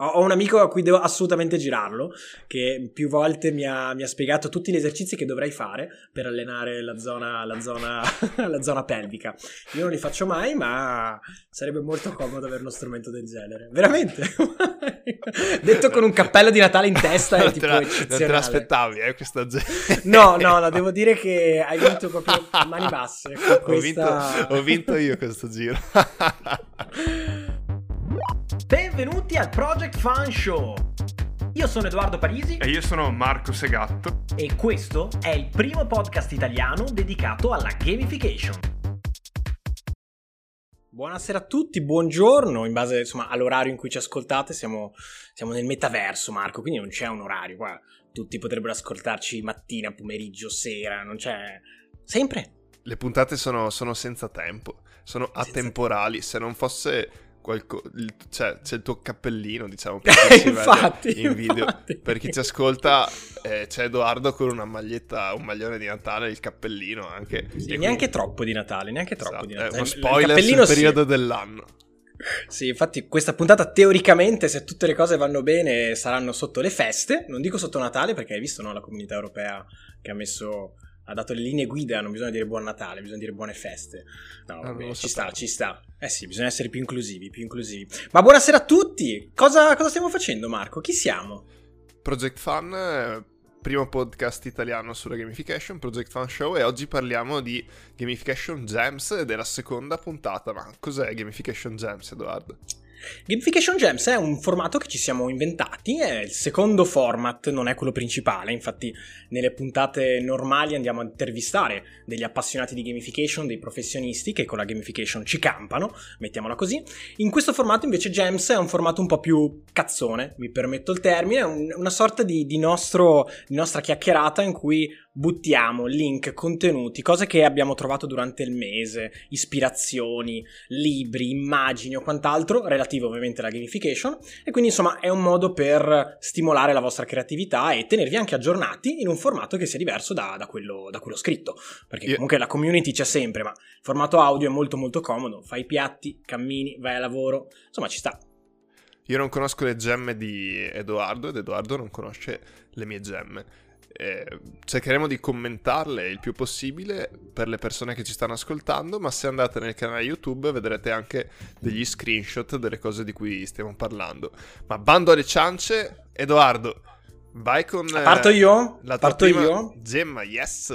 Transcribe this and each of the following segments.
Ho, un amico a cui devo assolutamente girarlo, che più volte mi ha, mi ha spiegato tutti gli esercizi che dovrei fare per allenare la zona, la, zona, la zona pelvica. Io non li faccio mai, ma sarebbe molto comodo avere uno strumento del genere. Veramente. Detto con un cappello di Natale in testa è tipo non te l'aspettavi, eh, questa gente. No, no, no, devo dire che hai vinto proprio a mani basse. Questa... Ho, vinto, ho vinto io questo giro. Benvenuti al Project Fun Show! Io sono Edoardo Parisi e io sono Marco Segatto e questo è il primo podcast italiano dedicato alla gamification. Buonasera a tutti, buongiorno, in base insomma, all'orario in cui ci ascoltate siamo, siamo, nel metaverso Marco, quindi non c'è un orario qua, tutti potrebbero ascoltarci mattina, pomeriggio, sera, non c'è... sempre. Le puntate sono, sono senza tempo, sono senza atemporali, tempo. se non fosse qualco- il, cioè, c'è il tuo cappellino, diciamo, si infatti, in video. Infatti. Per chi ci ascolta, eh, c'è Edoardo con una maglietta, un maglione di Natale, il cappellino anche. Sì, neanche troppo di Natale, neanche troppo esatto, di Natale. È uno spoiler sul periodo sì. dell'anno. Sì, infatti questa puntata teoricamente, se tutte le cose vanno bene, saranno sotto le feste. Non dico sotto Natale perché hai visto no, la comunità europea che ha messo ha dato le linee guida, non bisogna dire buon Natale, bisogna dire buone feste. No, ah, vabbè, ci sta, ci sta. Eh sì, bisogna essere più inclusivi, più inclusivi. Ma buonasera a tutti! Cosa, cosa stiamo facendo, Marco? Chi siamo? Project Fun, eh, primo podcast italiano sulla gamification, Project Fun Show, e oggi parliamo di Gamification Gems ed è la seconda puntata. Ma cos'è Gamification Gems, Edoardo? Gamification Gems è un formato che ci siamo inventati, è il secondo format, non è quello principale, infatti nelle puntate normali andiamo a intervistare degli appassionati di gamification, dei professionisti che con la gamification ci campano, mettiamola così. In questo formato invece Gems è un formato un po' più cazzone, mi permetto il termine, un, una sorta di, di, nostro, di nostra chiacchierata in cui buttiamo link, contenuti, cose che abbiamo trovato durante il mese, ispirazioni, libri, immagini o quant'altro, relative ovviamente alla gamification, e quindi insomma è un modo per stimolare la vostra creatività e tenervi anche aggiornati in un formato che sia diverso da, da, quello, da quello, scritto, perché comunque la community c'è sempre, ma il formato audio è molto molto comodo, fai i piatti, cammini, vai a lavoro, insomma ci sta. Io non conosco le gemme di Edoardo ed Edoardo non conosce le mie gemme eh, cercheremo di commentarle il più possibile per le persone che ci stanno ascoltando, ma se andate nel canale YouTube vedrete anche degli screenshot delle cose di cui stiamo parlando. Ma bando alle ciance, Edoardo, vai con... Parto io? La Parto io? Gemma, yes!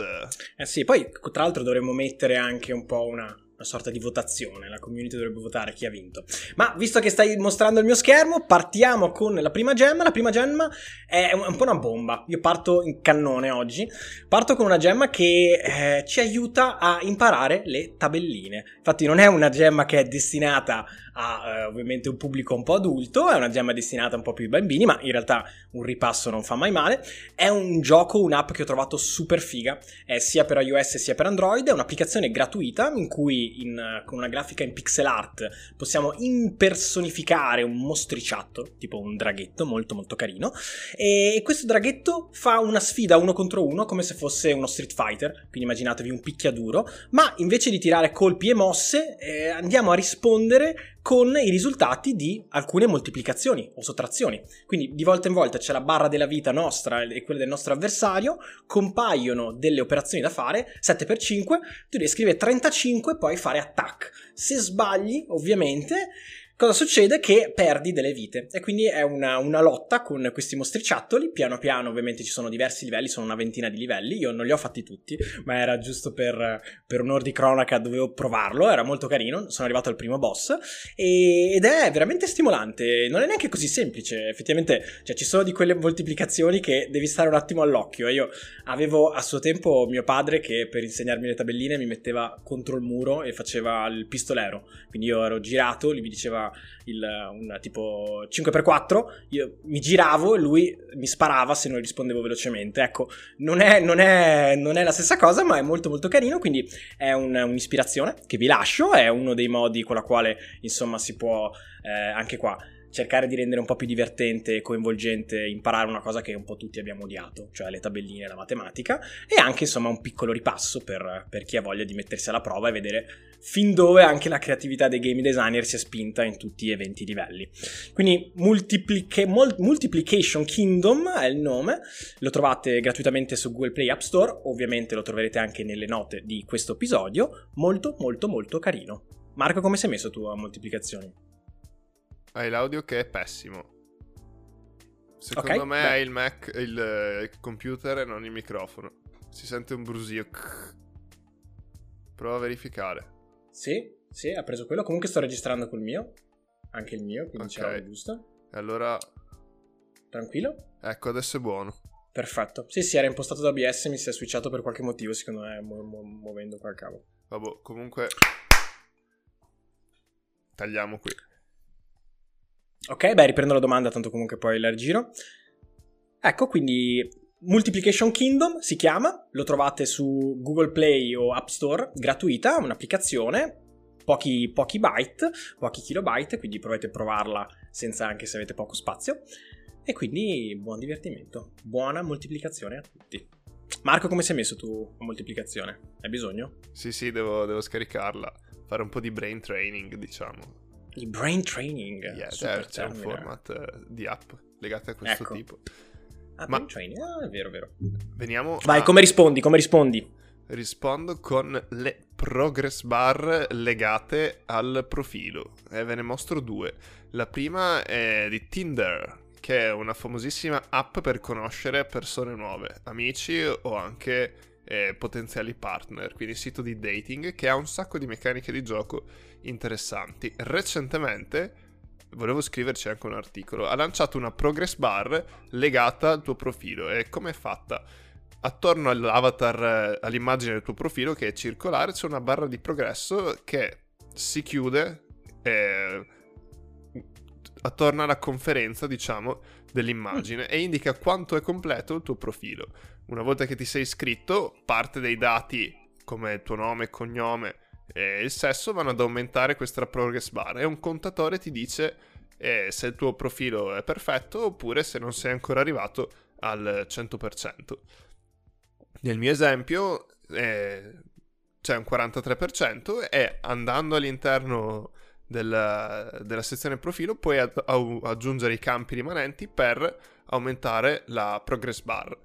Eh sì, poi tra l'altro dovremmo mettere anche un po' una una sorta di votazione, la community dovrebbe votare chi ha vinto. Ma visto che stai mostrando il mio schermo, partiamo con la prima gemma. La prima gemma è un po' una bomba. Io parto in cannone oggi. Parto con una gemma che eh, ci aiuta a imparare le tabelline. Infatti non è una gemma che è destinata a eh, ovviamente un pubblico un po' adulto, è una gemma destinata un po' più ai bambini, ma in realtà un ripasso non fa mai male. È un gioco, un'app che ho trovato super figa, è sia per iOS sia per Android, è un'applicazione gratuita in cui in, con una grafica in pixel art possiamo impersonificare un mostriciatto, tipo un draghetto molto molto carino, e questo draghetto fa una sfida uno contro uno come se fosse uno Street Fighter, quindi immaginatevi un picchiaduro, ma invece di tirare colpi e mosse eh, andiamo a rispondere con i risultati di alcune moltiplicazioni o sottrazioni. Quindi di volta in volta c'è la barra della vita nostra e quella del nostro avversario, compaiono delle operazioni da fare, 7x5, tu devi scrivere 35 e poi fare attack. Se sbagli, ovviamente, Cosa succede? Che perdi delle vite e quindi è una, una, lotta con questi mostriciattoli. Piano piano, ovviamente, ci sono diversi livelli, sono una ventina di livelli. Io non li ho fatti tutti, ma era giusto per, per un'ora di cronaca, dovevo provarlo. Era molto carino. Sono arrivato al primo boss e, ed è veramente stimolante. Non è neanche così semplice. Effettivamente, cioè, ci sono di quelle moltiplicazioni che devi stare un attimo all'occhio. Io avevo a suo tempo mio padre che per insegnarmi le tabelline mi metteva contro il muro e faceva il pistolero. Quindi io ero girato, lui mi diceva il, un tipo 5x4, io mi giravo e lui mi sparava se non rispondevo velocemente. Ecco, non è, non è, non è la stessa cosa, ma è molto molto carino, quindi è un, un'ispirazione che vi lascio, è uno dei modi con la quale insomma si può eh, anche qua cercare di rendere un po' più divertente e coinvolgente imparare una cosa che un po' tutti abbiamo odiato, cioè le tabelline e la matematica, e anche insomma un piccolo ripasso per, per chi ha voglia di mettersi alla prova e vedere fin dove anche la creatività dei game designer si è spinta in tutti e 20 livelli. Quindi Multiplica- Multiplication Kingdom è il nome, lo trovate gratuitamente su Google Play App Store, ovviamente lo troverete anche nelle note di questo episodio, molto molto molto carino. Marco, come sei messo tu a moltiplicazioni? Hai l'audio che è pessimo. Secondo Ok, me beh. è il Mac, il, eh, computer e non il microfono. Si sente un brusio. Prova a verificare. Sì, sì, ha preso quello. Comunque sto registrando col mio, anche il mio, quindi Ok. c'è giusto. E allora, Tranquillo? ecco, adesso è buono. Perfetto. Sì, sì, era impostato da OBS, mi si è switchato per qualche motivo, secondo me, mu- mu- muovendo qua il cavo. Vabbè, comunque... Tagliamo qui. Ok, beh, riprendo la domanda, tanto comunque poi la giro. Ecco, quindi Multiplication Kingdom si chiama, lo trovate su Google Play o App Store, gratuita, un'applicazione, pochi, pochi byte, pochi kilobyte, quindi provate a provarla senza anche se avete poco spazio. E quindi buon divertimento, buona moltiplicazione a tutti. Marco, come sei messo tu a moltiplicazione? Hai bisogno? Sì, sì, devo, devo scaricarla. Fare un po' di brain training, diciamo. Il brain training. Yeah, c'è, c'è un format eh, di app legate a questo Ecco. tipo. Ah, Ma- brain training, ah, è vero, è vero. Veniamo Vai, a- come rispondi? Come rispondi? Rispondo con le progress bar legate al profilo e ve ne mostro due. La prima è di Tinder, che è una famosissima app per conoscere persone nuove, amici o anche eh, potenziali partner, quindi sito di dating che ha un sacco di meccaniche di gioco interessanti. Recentemente, volevo scriverci anche un articolo, ha lanciato una progress bar legata al tuo profilo e come è fatta? attorno all'avatar, eh, all'immagine del tuo profilo che è circolare, c'è una barra di progresso che si chiude eh, attorno alla conferenza, diciamo, dell'immagine e indica quanto è completo il tuo profilo. Una volta che ti sei iscritto, parte dei dati come il tuo nome, cognome e il sesso vanno ad aumentare questa progress bar e un contatore ti dice eh, se il tuo profilo è perfetto oppure se non sei ancora arrivato al 100%. Nel mio esempio eh, c'è un 43% e andando all'interno della, della sezione profilo puoi ad- au- aggiungere i campi rimanenti per aumentare la progress bar.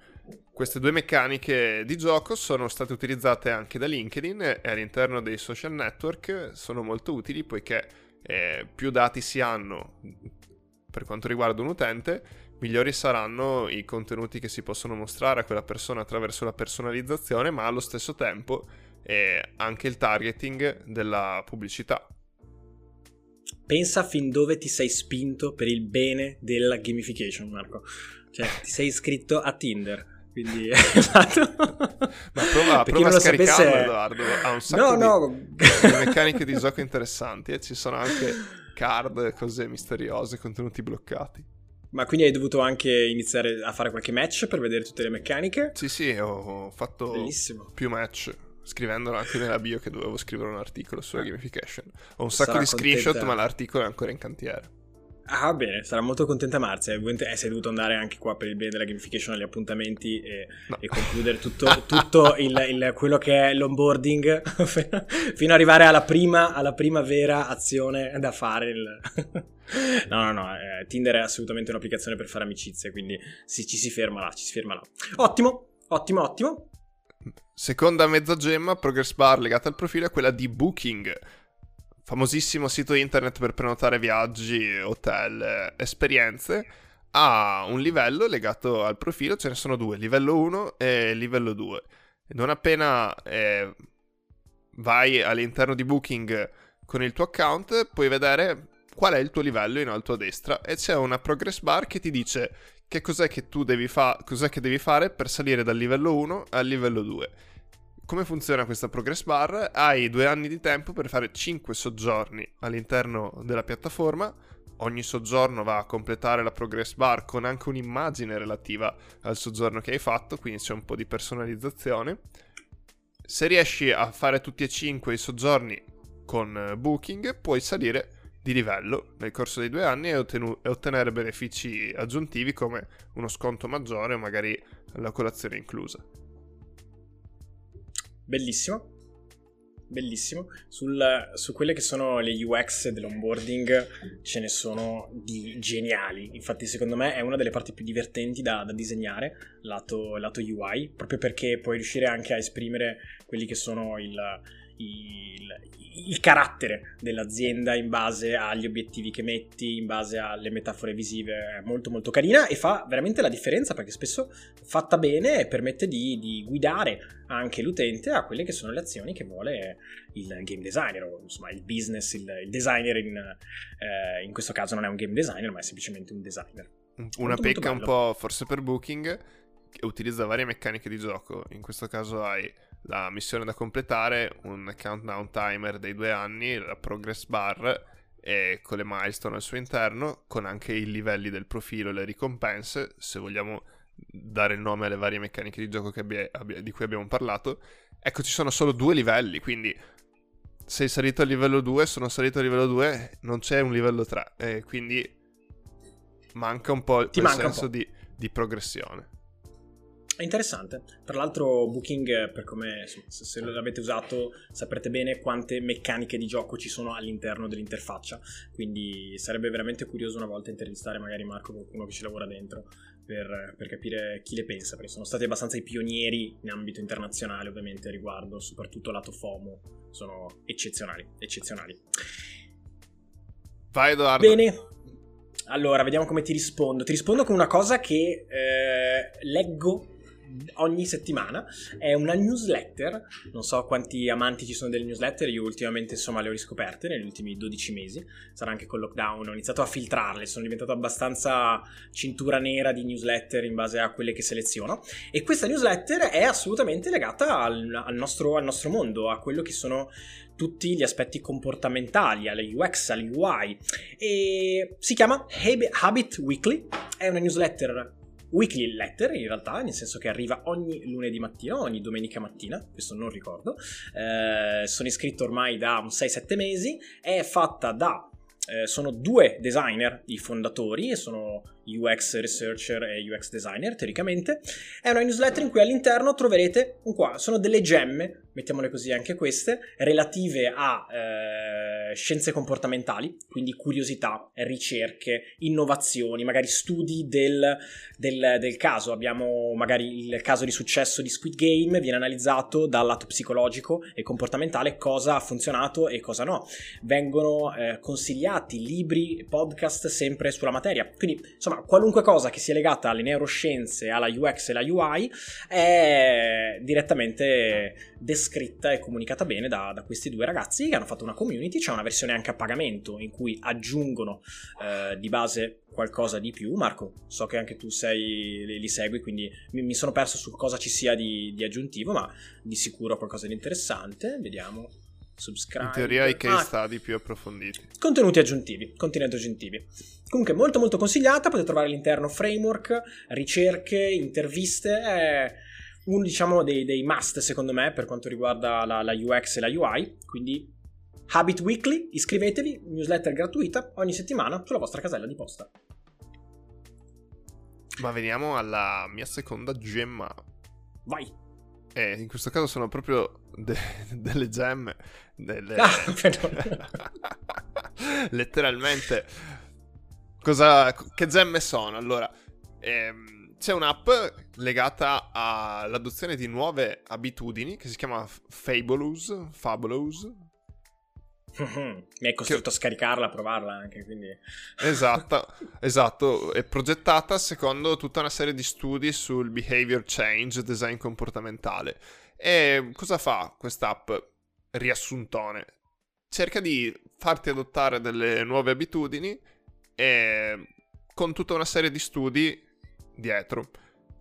Queste due meccaniche di gioco sono state utilizzate anche da LinkedIn e all'interno dei social network sono molto utili poiché eh, più dati si hanno per quanto riguarda un utente, migliori saranno i contenuti che si possono mostrare a quella persona attraverso la personalizzazione, ma allo stesso tempo eh, anche il targeting della pubblicità. Pensa fin dove ti sei spinto per il bene della gamification, Marco. Cioè, ti sei iscritto a Tinder. Quindi, esatto. Ma prova, prova a lo scaricarlo, sapesse- Edoardo. Ha un sacco No, di, no. di meccaniche di gioco interessanti e ci sono anche card, cose misteriose, contenuti bloccati. Ma quindi hai dovuto anche iniziare a fare qualche match per vedere tutte le meccaniche? Sì, sì, ho, fatto Bellissimo. più match. Scrivendolo anche nella bio che dovevo scrivere un articolo sulla Ah. gamification. Ho un sacco Sarà di screenshot, contenta. ma l'articolo è ancora in cantiere. Ah, bene, sarà molto contenta Marzia. Eh, sei dovuto andare anche qua per il bene della gamification agli appuntamenti e, No. e concludere tutto, tutto il, il- quello che è l'onboarding fino ad arrivare alla prima, alla prima vera azione da fare. il- no, no, no. eh, Tinder è assolutamente un'applicazione per fare amicizie, quindi si- ci si ferma là, ci si ferma là. Ottimo, ottimo, ottimo. Seconda mezza gemma, progress bar legata al profilo è quella di Booking. Famosissimo sito internet per prenotare viaggi, hotel, eh, esperienze. Ha un livello legato al profilo, ce ne sono due, livello 1 e livello 2. Non appena eh, vai all'interno di Booking con il tuo account, puoi vedere qual è il tuo livello in alto a destra e c'è una progress bar che ti dice che cos'è che tu devi fare, cos'è che devi fare per salire dal livello 1 al livello 2. Come funziona questa progress bar? Hai due anni di tempo per fare 5 soggiorni all'interno della piattaforma. Ogni soggiorno va a completare la progress bar con anche un'immagine relativa al soggiorno che hai fatto, quindi c'è un po' di personalizzazione. Se riesci a fare tutti e 5 i soggiorni con eh, Booking, puoi salire di livello nel corso dei due anni e, ottenu- e ottenere benefici aggiuntivi come uno sconto maggiore o magari la colazione inclusa. Bellissimo. Bellissimo. Sul, su quelle che sono le UX dell'onboarding ce ne sono di geniali. Infatti, secondo me è una delle parti più divertenti da, da disegnare, lato, lato UI, proprio perché puoi riuscire anche a esprimere quelli che sono il, il, il, carattere dell'azienda in base agli obiettivi che metti, in base alle metafore visive, è molto molto carina e fa veramente la differenza perché spesso fatta bene permette di, di guidare anche l'utente a quelle che sono le azioni che vuole il game designer o insomma il business, il, il designer in, eh, in questo caso non è un game designer ma è semplicemente un designer. Una molto, pecca molto un po' forse per Booking che utilizza varie meccaniche di gioco, in questo caso hai la missione da completare, un countdown timer dei due anni, la progress bar e con le milestone al suo interno, con anche i livelli del profilo e le ricompense, se vogliamo dare il nome alle varie meccaniche di gioco abbia, abbia, di cui abbiamo parlato. Ecco, ci sono solo due livelli, quindi sei salito a livello 2, sono salito a livello 2, non c'è un livello 3, e quindi manca un po' il senso di, di progressione. È interessante. Tra l'altro, Booking, per come se, se l'avete usato, saprete bene quante meccaniche di gioco ci sono all'interno dell'interfaccia. Quindi sarebbe veramente curioso una volta intervistare magari Marco, qualcuno che ci lavora dentro, per, per, capire chi le pensa, perché sono stati abbastanza i pionieri in ambito internazionale, ovviamente, riguardo, soprattutto lato FOMO. Sono eccezionali, eccezionali. Vai Edoardo. Bene, allora, vediamo come ti rispondo. Ti rispondo con una cosa che eh, leggo ogni settimana. È una newsletter. Non so quanti amanti ci sono delle newsletter. Io ultimamente, insomma, le ho riscoperte negli ultimi 12 mesi. Sarà anche col lockdown. Ho iniziato a filtrarle. Sono diventato abbastanza cintura nera di newsletter in base a quelle che seleziono. E questa newsletter è assolutamente legata al, al, nostro, al nostro mondo, a quello che sono tutti gli aspetti comportamentali, alle UX, alle UI. E si chiama Habit Weekly. È una newsletter weekly letter in realtà, nel senso che arriva ogni lunedì mattina, ogni domenica mattina, questo non ricordo. Eh, sono iscritto ormai da un 6-7 mesi, è fatta da... Eh, sono due designer i fondatori, sono UX researcher e UX designer teoricamente. È una newsletter in cui all'interno troverete un qua, sono delle gemme mettiamole così anche queste, relative a eh, scienze comportamentali, quindi curiosità, ricerche, innovazioni, magari studi del, del, del, caso. Abbiamo magari il caso di successo di Squid Game, viene analizzato dal lato psicologico e comportamentale cosa ha funzionato e cosa no. Vengono eh, consigliati libri, podcast sempre sulla materia. Quindi, insomma, qualunque cosa che sia legata alle neuroscienze, alla UX e alla UI è direttamente descritta scritta e comunicata bene da, da, questi due ragazzi che hanno fatto una community. C'è una versione anche a pagamento in cui aggiungono eh, di base qualcosa di più. Marco, so che anche tu sei, li, li segui, quindi mi, mi, sono perso su cosa ci sia di, di aggiuntivo, ma di sicuro qualcosa di interessante. Vediamo. Subscribe. In teoria i case ah, study più approfonditi. Contenuti aggiuntivi, contenuti aggiuntivi. Comunque molto molto consigliata, potete trovare all'interno framework, ricerche, interviste, è uno diciamo dei, dei, must secondo me per quanto riguarda la, la, UX e la UI, quindi Habit Weekly, iscrivetevi, newsletter gratuita ogni settimana sulla vostra casella di posta. Ma veniamo alla mia seconda gemma. Vai. Eh, in questo caso sono proprio de- delle gemme. Delle... Ah, Letteralmente. Cosa... Che gemme sono? Allora, ehm c'è un'app legata all'adozione di nuove abitudini che si chiama Fabulous. Fabulous. Mi è costretto che... a scaricarla, a provarla anche, quindi... Esatto, esatto, è progettata secondo tutta una serie di studi sul behavior change, design comportamentale. E cosa fa quest'app? Riassuntone. Cerca di farti adottare delle nuove abitudini e con tutta una serie di studi dietro,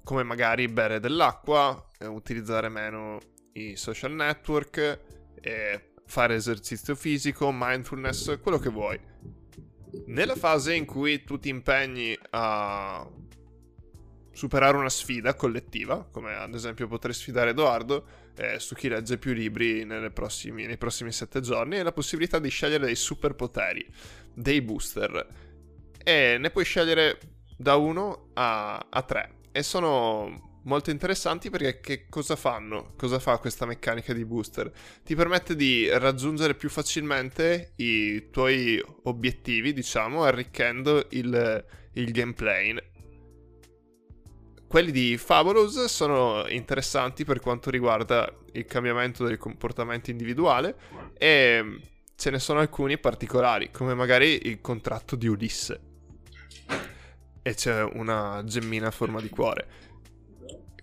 come magari bere dell'acqua, eh, utilizzare meno i social network, fare esercizio fisico, mindfulness, quello che vuoi. Nella fase in cui tu ti impegni a superare una sfida collettiva, come ad esempio potrei sfidare Edoardo eh, su chi legge più libri prossimi, nei prossimi sette giorni, e la possibilità di scegliere dei superpoteri, dei booster. E ne puoi scegliere da 1 a 3. E sono molto interessanti perché che cosa fanno? Cosa fa questa meccanica di booster? Ti permette di raggiungere più facilmente i tuoi obiettivi, diciamo, arricchendo il, il gameplay. Quelli di Fabulous sono interessanti per quanto riguarda il cambiamento del comportamento individuale e ce ne sono alcuni particolari, come magari il contratto di Ulisse. E c'è una gemmina a forma di cuore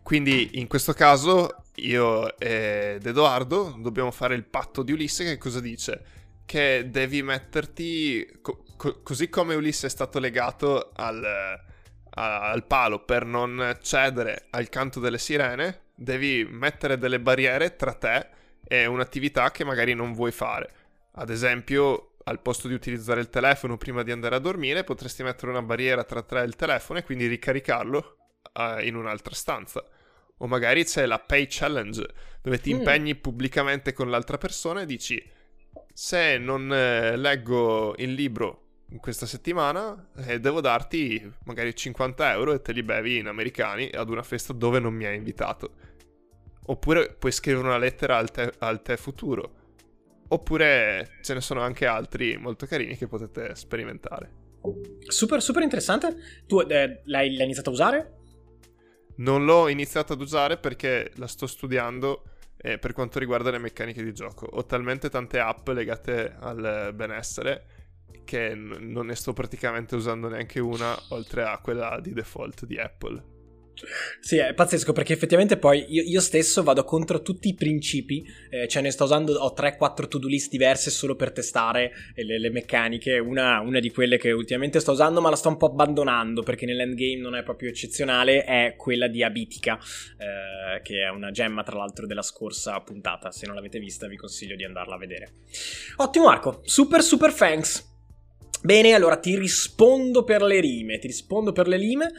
quindi in questo caso io ed Edoardo dobbiamo fare il patto di Ulisse che cosa dice? Che devi metterti, co- co- così come Ulisse è stato legato al, a- al palo per non cedere al canto delle sirene, devi mettere delle barriere tra te e un'attività che magari non vuoi fare. Ad esempio, al posto di utilizzare il telefono prima di andare a dormire, potresti mettere una barriera tra te e il telefono e quindi ricaricarlo uh, in un'altra stanza. O magari c'è la pay challenge, dove ti mm. impegni pubblicamente con l'altra persona e dici: Se non eh, leggo il libro in questa settimana, eh, devo darti magari 50 euro e te li bevi in americani ad una festa dove non mi hai invitato. Oppure puoi scrivere una lettera al te, al te futuro. Oppure ce ne sono anche altri molto carini che potete sperimentare. Super, super interessante. Tu eh, l'hai, l'hai iniziato a usare? Non l'ho iniziato ad usare perché la sto studiando eh, per quanto riguarda le meccaniche di gioco. Ho talmente tante app legate al benessere che n- non ne sto praticamente usando neanche una oltre a quella di default di Apple. Sì, è pazzesco perché effettivamente poi io, io stesso vado contro tutti i principi, eh, cioè ne sto usando, ho 3-4 to-do list diverse solo per testare le, le meccaniche, una, una, di quelle che ultimamente sto usando ma la sto un po' abbandonando perché nell'endgame non è proprio eccezionale, è quella di Abitica, eh, che è una gemma tra l'altro della scorsa puntata, se non l'avete vista vi consiglio di andarla a vedere. Ottimo Marco, super super thanks! Bene, allora ti rispondo per le rime, ti rispondo per le rime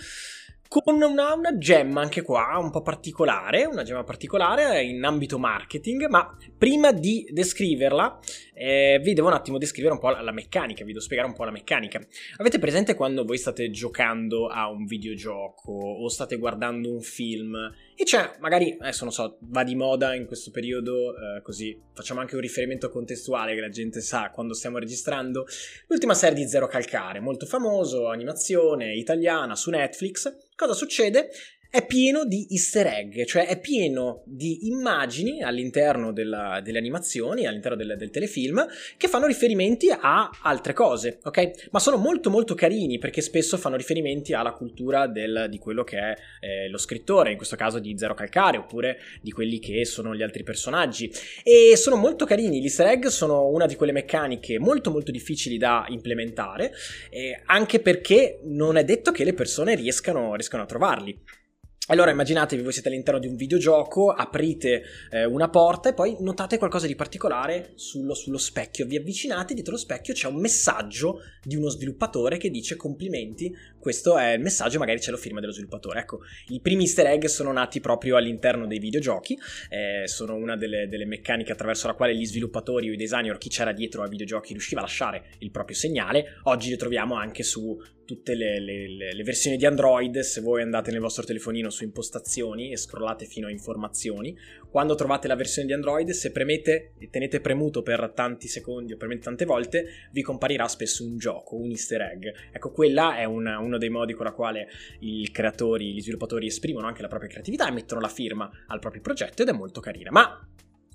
con una, una, gemma anche qua un po' particolare, una gemma particolare in ambito marketing, ma prima di descriverla eh, vi devo un attimo descrivere un po' la, la, meccanica, vi devo spiegare un po' la meccanica. Avete presente quando voi state giocando a un videogioco o state guardando un film e c'è magari, adesso non so, va di moda in questo periodo, eh, così facciamo anche un riferimento contestuale che la gente sa quando stiamo registrando, l'ultima serie di Zero Calcare, molto famoso, animazione italiana su Netflix Cosa succede? È pieno di easter egg, cioè è pieno di immagini all'interno della, delle animazioni, all'interno del, del, telefilm, che fanno riferimenti a altre cose, ok? Ma sono molto molto carini perché spesso fanno riferimenti alla cultura del, di quello che è eh, lo scrittore, in questo caso di Zero Calcare, oppure di quelli che sono gli altri personaggi. E sono molto carini, gli easter egg sono una di quelle meccaniche molto molto difficili da implementare, eh, anche perché non è detto che le persone riescano, riescano a trovarli. Allora immaginatevi, voi siete all'interno di un videogioco, aprite eh, una porta e poi notate qualcosa di particolare sullo, sullo, specchio. Vi avvicinate, dietro lo specchio c'è un messaggio di uno sviluppatore che dice complimenti, questo è il messaggio, magari c'è la firma dello sviluppatore. Ecco, i primi easter egg sono nati proprio all'interno dei videogiochi, eh, sono una delle, delle, meccaniche attraverso la quale gli sviluppatori o i designer chi c'era dietro ai videogiochi riusciva a lasciare il proprio segnale. Oggi li troviamo anche su tutte le, le, le, versioni di Android, se voi andate nel vostro telefonino su impostazioni e scrollate fino a informazioni, quando trovate la versione di Android, se premete e tenete premuto per tanti secondi o premete tante volte, vi comparirà spesso un gioco, un easter egg. Ecco, quella è una, uno dei modi con la quale i creatori, gli sviluppatori esprimono anche la propria creatività e mettono la firma al proprio progetto ed è molto carina. Ma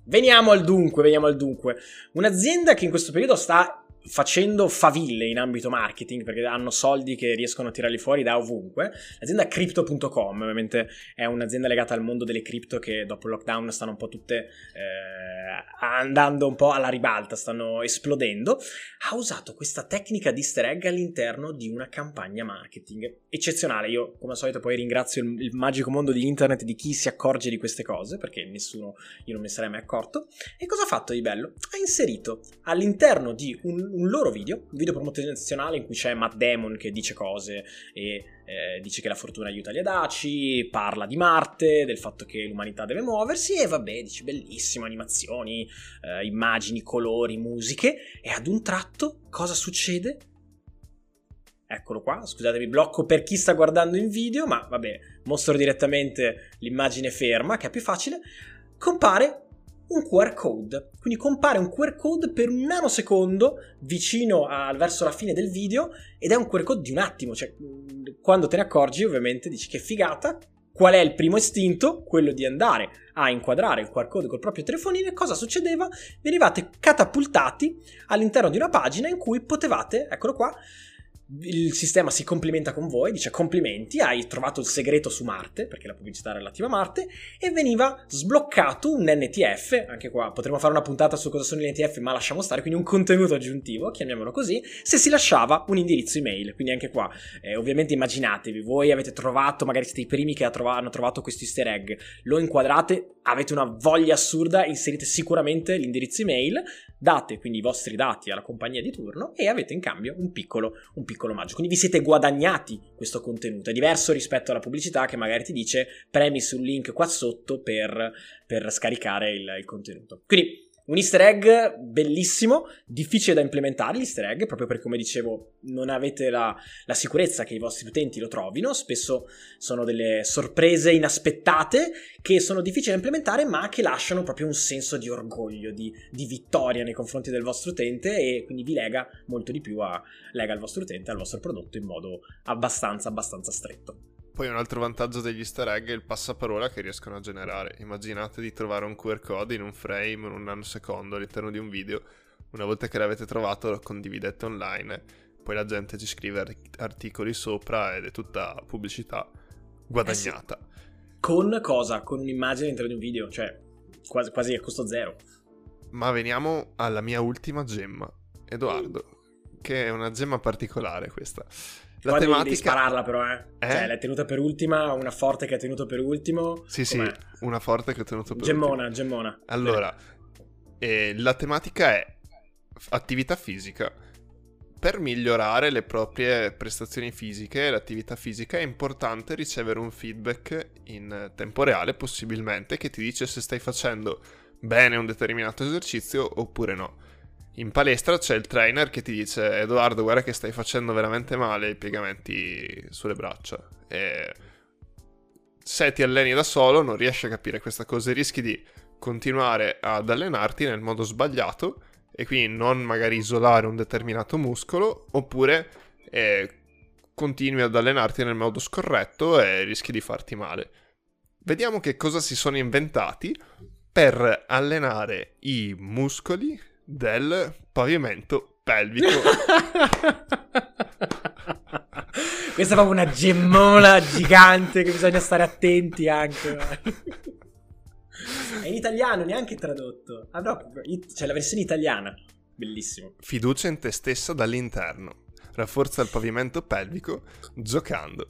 Veniamo al dunque, veniamo al dunque. Un'azienda che in questo periodo sta facendo faville in ambito marketing perché hanno soldi che riescono a tirarli fuori da ovunque. L'azienda Crypto.com, ovviamente è un'azienda legata al mondo delle cripto che dopo il lockdown stanno un po' tutte eh, andando un po' alla ribalta, stanno esplodendo. Ha usato questa tecnica di easter egg all'interno di una campagna marketing eccezionale. Io, come al solito, poi ringrazio il, il magico mondo di internet di chi si accorge di queste cose perché nessuno, io non ne sarei mai accorto. E cosa ha fatto di bello? Ha inserito all'interno di un un loro video, un video promozionale in cui c'è Matt Damon che dice cose e eh, dice che la fortuna aiuta gli adaci, parla di Marte, del fatto che l'umanità deve muoversi e vabbè, dice bellissimo, animazioni, eh, immagini, colori, musiche e ad un tratto cosa succede? Eccolo qua, scusatemi, blocco per chi sta guardando in video, ma vabbè, mostro direttamente l'immagine ferma, che è più facile. Compare un QR code. Quindi compare un QR code per un nanosecondo vicino a, verso la fine del video ed è un QR code di un attimo. Cioè, quando te ne accorgi, ovviamente dici che figata. Qual è il primo istinto? Quello di andare a inquadrare il QR code col proprio telefonino e cosa succedeva? Venivate catapultati all'interno di una pagina in cui potevate, eccolo qua, il sistema si complimenta con voi, dice complimenti, hai trovato il segreto su Marte, perché la pubblicità è relativa a Marte, e veniva sbloccato un NTF, anche qua potremmo fare una puntata su cosa sono gli NTF, ma lasciamo stare, quindi un contenuto aggiuntivo, chiamiamolo così, se si lasciava un indirizzo email, quindi anche qua, eh, ovviamente immaginatevi, voi avete trovato, magari siete i primi che hanno trovato questo easter egg, lo inquadrate, avete una voglia assurda, inserite sicuramente l'indirizzo email, date quindi i vostri dati alla compagnia di turno e avete in cambio un piccolo, un piccolo omaggio. Quindi vi siete guadagnati questo contenuto. È diverso rispetto alla pubblicità che magari ti dice premi sul link qua sotto per, per scaricare il, il contenuto. Quindi un easter egg bellissimo, difficile da implementare l'easter egg, proprio perché come dicevo non avete la, la, sicurezza che i vostri utenti lo trovino, spesso sono delle sorprese inaspettate che sono difficili da implementare ma che lasciano proprio un senso di orgoglio, di, di vittoria nei confronti del vostro utente e quindi vi lega molto di più a, lega il vostro utente al vostro prodotto in modo abbastanza abbastanza stretto. Poi un altro vantaggio degli easter egg è il passaparola che riescono a generare. Immaginate di trovare un QR code in un frame, in un nanosecondo all'interno di un video. Una volta che l'avete trovato lo condividete online, poi la gente ci scrive articoli sopra ed è tutta pubblicità guadagnata. Eh sì. Con cosa? Con un'immagine all'interno di un video, cioè quasi, quasi a costo zero. Ma veniamo alla mia ultima gemma, Edoardo, che è una gemma particolare questa. La tematica... devi spararla però, eh. eh? Cioè, l'hai tenuta per ultima, una forte che hai tenuto per ultimo. Sì, Com'è? sì, una forte che ho tenuto per gemmona, ultimo. Gemmona, gemmona. Allora, eh, la tematica è attività fisica. Per migliorare le proprie prestazioni fisiche e l'attività fisica è importante ricevere un feedback in tempo reale, possibilmente, che ti dice se stai facendo bene un determinato esercizio oppure no in palestra c'è il trainer che ti dice Edoardo guarda che stai facendo veramente male i piegamenti sulle braccia e se ti alleni da solo non riesci a capire questa cosa rischi di continuare ad allenarti nel modo sbagliato e quindi non magari isolare un determinato muscolo oppure eh, continui ad allenarti nel modo scorretto e rischi di farti male. Vediamo che cosa si sono inventati per allenare i muscoli del pavimento pelvico. Questa è proprio una gemmona gigante che bisogna stare attenti anche. È in italiano, neanche tradotto. Ah no, c'è la versione italiana. Bellissimo. Fiducia in te stessa dall'interno. Rafforza il pavimento pelvico giocando.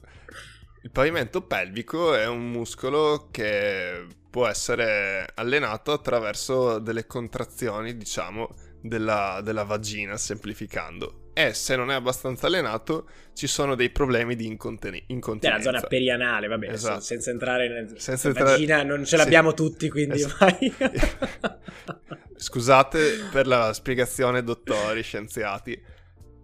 Il pavimento pelvico è un muscolo che può essere allenato attraverso delle contrazioni, diciamo, della, della, vagina, semplificando. E se non è abbastanza allenato, ci sono dei problemi di inconten- incontinenza. È la zona perianale, vabbè, esatto. senza entrare nella senza entrare... vagina, non ce l'abbiamo sì. tutti, quindi esatto. Scusate per la spiegazione, dottori, scienziati.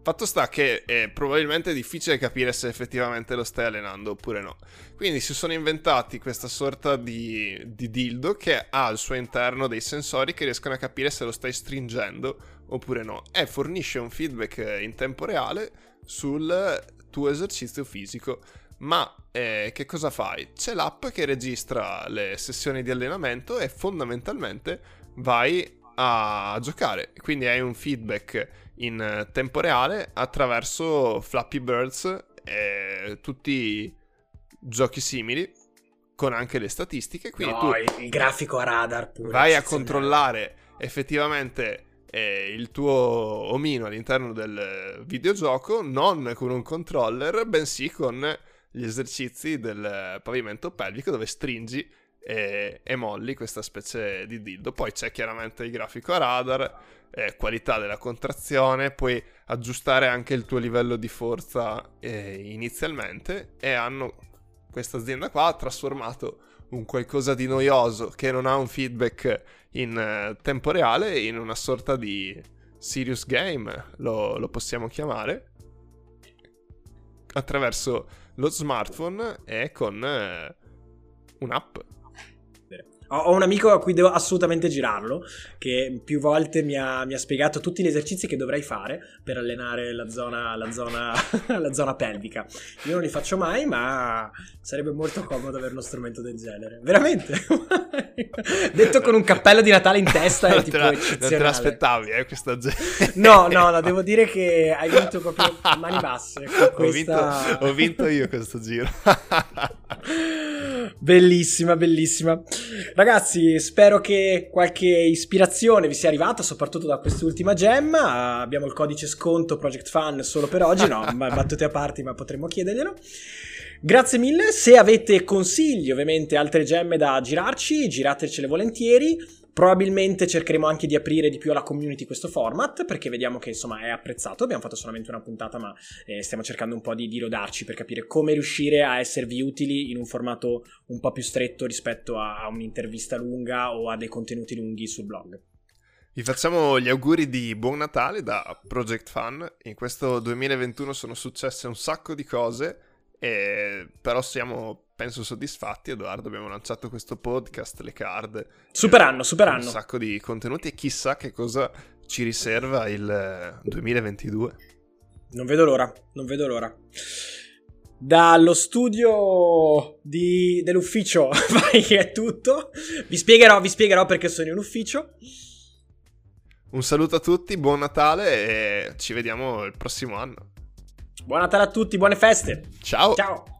Fatto sta che è probabilmente difficile capire se effettivamente lo stai allenando oppure no. Quindi si sono inventati questa sorta di, di, dildo che ha al suo interno dei sensori che riescono a capire se lo stai stringendo oppure no. E fornisce un feedback in tempo reale sul tuo esercizio fisico. Ma eh, che cosa fai? C'è l'app che registra le sessioni di allenamento e fondamentalmente vai a giocare. Quindi hai un feedback in eh, tempo reale attraverso Flappy Birds e tutti giochi simili con anche le statistiche. Quindi no, tu il grafico a radar pure. Vai a controllare effettivamente eh, il tuo omino all'interno del videogioco non con un controller, bensì con gli esercizi del pavimento pelvico dove stringi e, e Molly, questa specie di dildo. Poi c'è chiaramente il grafico a radar, eh, qualità della contrazione, puoi aggiustare anche il tuo livello di forza eh, inizialmente e hanno questa azienda qua ha trasformato un qualcosa di noioso che non ha un feedback in eh, tempo reale in una sorta di serious game, lo, lo possiamo chiamare, attraverso lo smartphone e con eh, un'app ho un amico a cui devo assolutamente girarlo, che più volte mi ha, mi ha spiegato tutti gli esercizi che dovrei fare per allenare la zona, la, zona, la zona pelvica. Io non li faccio mai, ma sarebbe molto comodo avere uno strumento del genere. Veramente. Detto con un cappello di Natale in testa è tipo la, eccezionale. Non te l'aspettavi, eh, questa gente. No, no, no, devo dire che hai vinto proprio mani basse. Questa... Ho, vinto, ho vinto io questo giro. bellissima, bellissima. Ragazzi, spero che qualche ispirazione vi sia arrivata, soprattutto da quest'ultima gemma. Abbiamo il codice sconto Project Fan solo per oggi, no, battute a parte, ma potremmo chiederglielo. Grazie mille, se avete consigli, ovviamente altre gemme da girarci, giratecele volentieri. Probabilmente cercheremo anche di aprire di più alla community questo format perché vediamo che insomma è apprezzato. Abbiamo fatto solamente una puntata, ma eh, stiamo cercando un po' di, di rodarci per capire come riuscire a esservi utili in un formato un po' più stretto rispetto a, a un'intervista lunga o a dei contenuti lunghi sul blog. Vi facciamo gli auguri di buon Natale da Project Fan. In questo 2021 sono successe un sacco di cose, e... però siamo penso soddisfatti, Edoardo. Abbiamo lanciato questo podcast, le card. Super anno, super anno. Un sacco di contenuti e chissà che cosa ci riserva il 2022. Non vedo l'ora, non vedo l'ora. Dallo studio di, dell'ufficio vai, è tutto. Vi spiegherò, vi spiegherò perché sono in ufficio. Un saluto a tutti, buon Natale e ci vediamo il prossimo anno. Buon Natale a tutti, buone feste. Ciao. Ciao.